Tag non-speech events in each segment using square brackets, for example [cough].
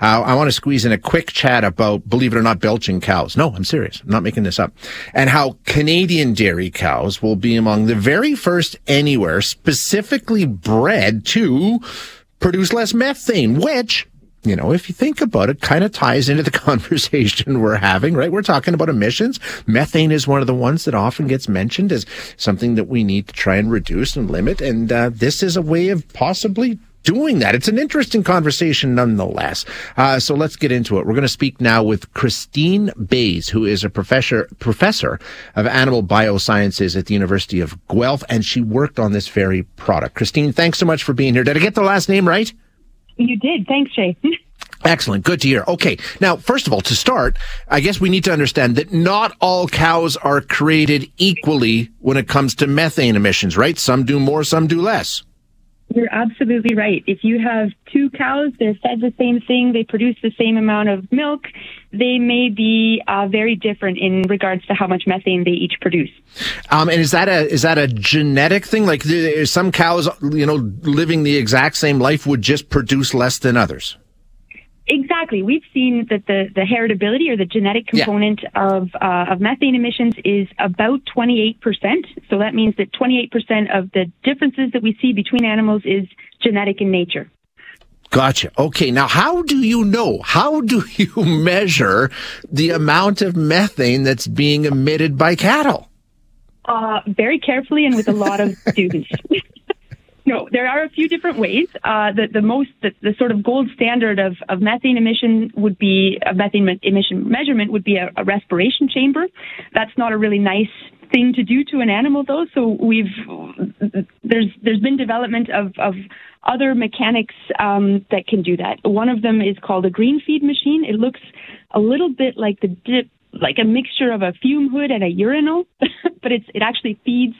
Uh, I want to squeeze in a quick chat about, believe it or not, belching cows. No, I'm serious. I'm not making this up. And how Canadian dairy cows will be among the very first anywhere specifically bred to produce less methane, which you know, if you think about it, kind of ties into the [laughs] conversation we're having, right? We're talking about emissions. Methane is one of the ones that often gets mentioned as something that we need to try and reduce and limit. And uh, this is a way of possibly doing that. It's an interesting conversation nonetheless. Uh, so let's get into it. We're going to speak now with Christine Baes, who is a professor, professor of animal biosciences at the University of Guelph, and she worked on this very product. Christine, thanks so much for being here. Did I get the last name right? You did. Thanks, Jay. [laughs] Excellent. Good to hear. Okay. Now, first of all, to start, I guess we need to understand that not all cows are created equally when it comes to methane emissions, right? Some do more, some do less. You're absolutely right. If you have two cows, they're fed the same thing, they produce the same amount of milk, they may be uh, very different in regards to how much methane they each produce. Um, and is that a is that a genetic thing? Like some cows, you know, living the exact same life would just produce less than others. Exactly. We've seen that the, the heritability or the genetic component yeah. of, uh, of methane emissions is about 28%. So that means that 28% of the differences that we see between animals is genetic in nature. Gotcha. Okay. Now, how do you know? How do [laughs] you measure the amount of methane that's being emitted by cattle? Uh, very carefully and with a lot of [laughs] students. There are a few different ways. Uh, the, the most, the, the, sort of gold standard of, of methane emission would be a methane emission measurement would be a, a, respiration chamber. That's not a really nice thing to do to an animal, though. So we've there's there's been development of, of other mechanics um, that can do that. One of them is called a GreenFeed machine. It looks a little bit like the dip, like a mixture of a fume hood and a urinal, [laughs] but it's it actually feeds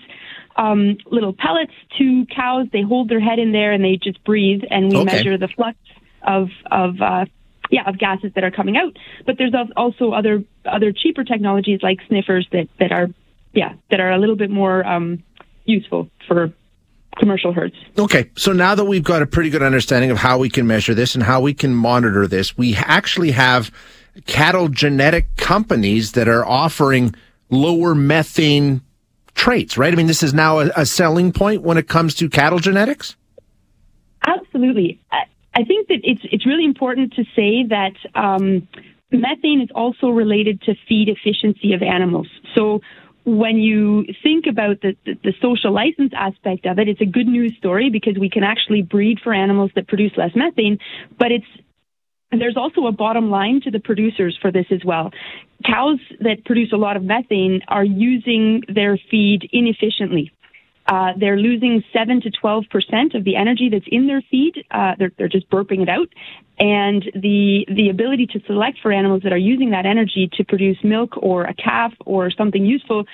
um, little pellets to cows. They hold their head in there and they just breathe, and we okay. measure the flux of of uh, yeah of gases that are coming out. But there's also other other cheaper technologies like sniffers that that are yeah that are a little bit more um, useful for commercial herds. Okay, so now that we've got a pretty good understanding of how we can measure this and how we can monitor this, we actually have cattle genetic companies that are offering lower methane traits, right? I mean, this is now a, a selling point when it comes to cattle genetics. Absolutely. I, I think that it's it's really important to say that um, methane is also related to feed efficiency of animals. So when you think about the, the, the, social license aspect of it, it's a good news story because we can actually breed for animals that produce less methane, but it's there's also a bottom line to the producers for this as well. Cows that produce a lot of methane are using their feed inefficiently. Uh, they're losing 7 to 12 percent of the energy that's in their feed. Uh, they're, they're just burping it out. And the, the ability to select for animals that are using that energy to produce milk or a calf or something useful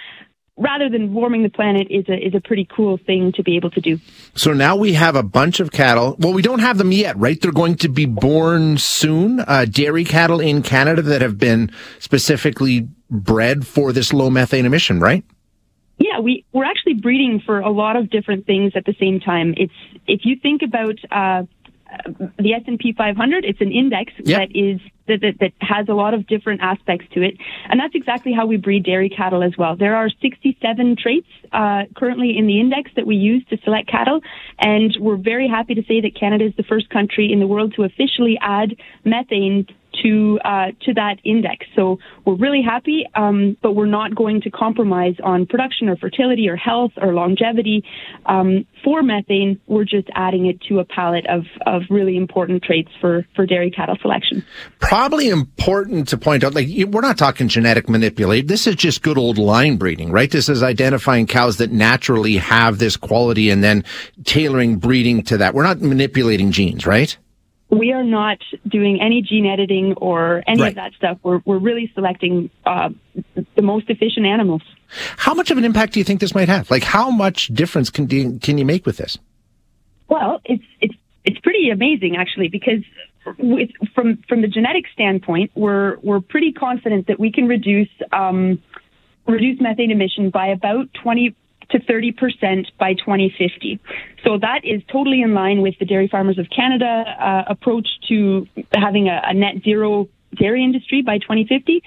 rather than warming the planet is a is a pretty cool thing to be able to do. So now we have a bunch of cattle. Well, we don't have them yet, right? They're going to be born soon. Uh, dairy cattle in Canada that have been specifically bred for this low methane emission, right? Yeah, we we're actually breeding for a lot of different things at the same time. It's if you think about uh, the S&P 500, it's an index yep. that is that, that, that, has a lot of different aspects to it. And that's exactly how we breed dairy cattle as well. There are 67 traits uh, currently in the index that we use to select cattle. And we're very happy to say that Canada is the first country in the world to officially add methane to uh, to that index. So we're really happy, um, but we're not going to compromise on production or fertility or health or longevity um, for methane. We're just adding it to a palette of of really important traits for for dairy cattle selection. Probably important to point out, like we're not talking genetic manipulate. This is just good old line breeding, right? This is identifying cows that naturally have this quality and then tailoring breeding to that. We're not manipulating genes, right? We are not doing any gene editing or any right. of that stuff. We're, we're really selecting uh, the most efficient animals. How much of an impact do you think this might have? Like, how much difference can do, can you make with this? Well, it's it's it's pretty amazing actually because with, from from the genetic standpoint, we're we're pretty confident that we can reduce um, reduce methane emission by about twenty to 30% by 2050. So that is totally in line with the Dairy Farmers of Canada uh, approach to having a, a, net zero dairy industry by 2050.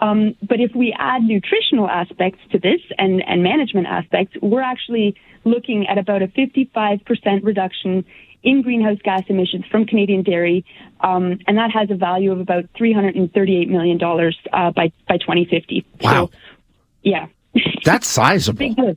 Um, but if we add nutritional aspects to this and, and management aspects, we're actually looking at about a 55% reduction in greenhouse gas emissions from Canadian dairy, um, and that has a value of about $338 million uh, by, by 2050. Wow. So, yeah. [laughs] That's sizable.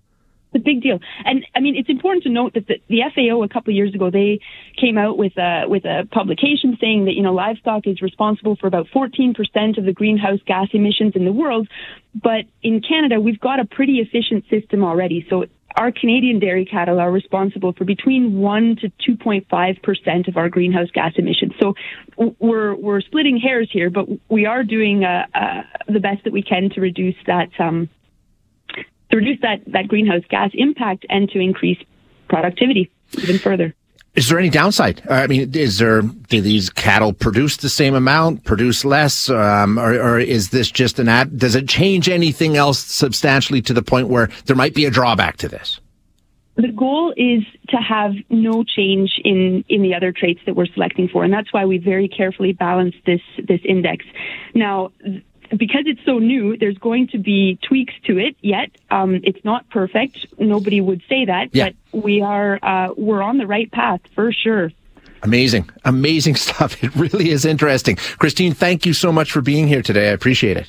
It's a big deal. And I mean, it's important to note that the, the FAO a couple of years ago, they came out with a, with a publication saying that, you know, livestock is responsible for about 14% of the greenhouse gas emissions in the world. But in Canada, we've got a pretty efficient system already. So our Canadian dairy cattle are responsible for between 1 to 2.5% of our greenhouse gas emissions. So we're, we're splitting hairs here, but we are doing uh, uh, the best that we can to reduce that, um, to reduce that, that greenhouse gas impact and to increase productivity even further. Is there any downside? I mean, is there, do these cattle produce the same amount, produce less, um, or, or, is this just an ad? Does it change anything else substantially to the point where there might be a drawback to this? The goal is to have no change in, in the other traits that we're selecting for, and that's why we very carefully balance this this index. Now, because it's so new, there's going to be tweaks to it yet. Um, it's not perfect. Nobody would say that, yeah. but we are uh, we're on the right path for sure. Amazing, amazing [laughs] stuff. It really is interesting. Christine, thank you so much for being here today. I appreciate it.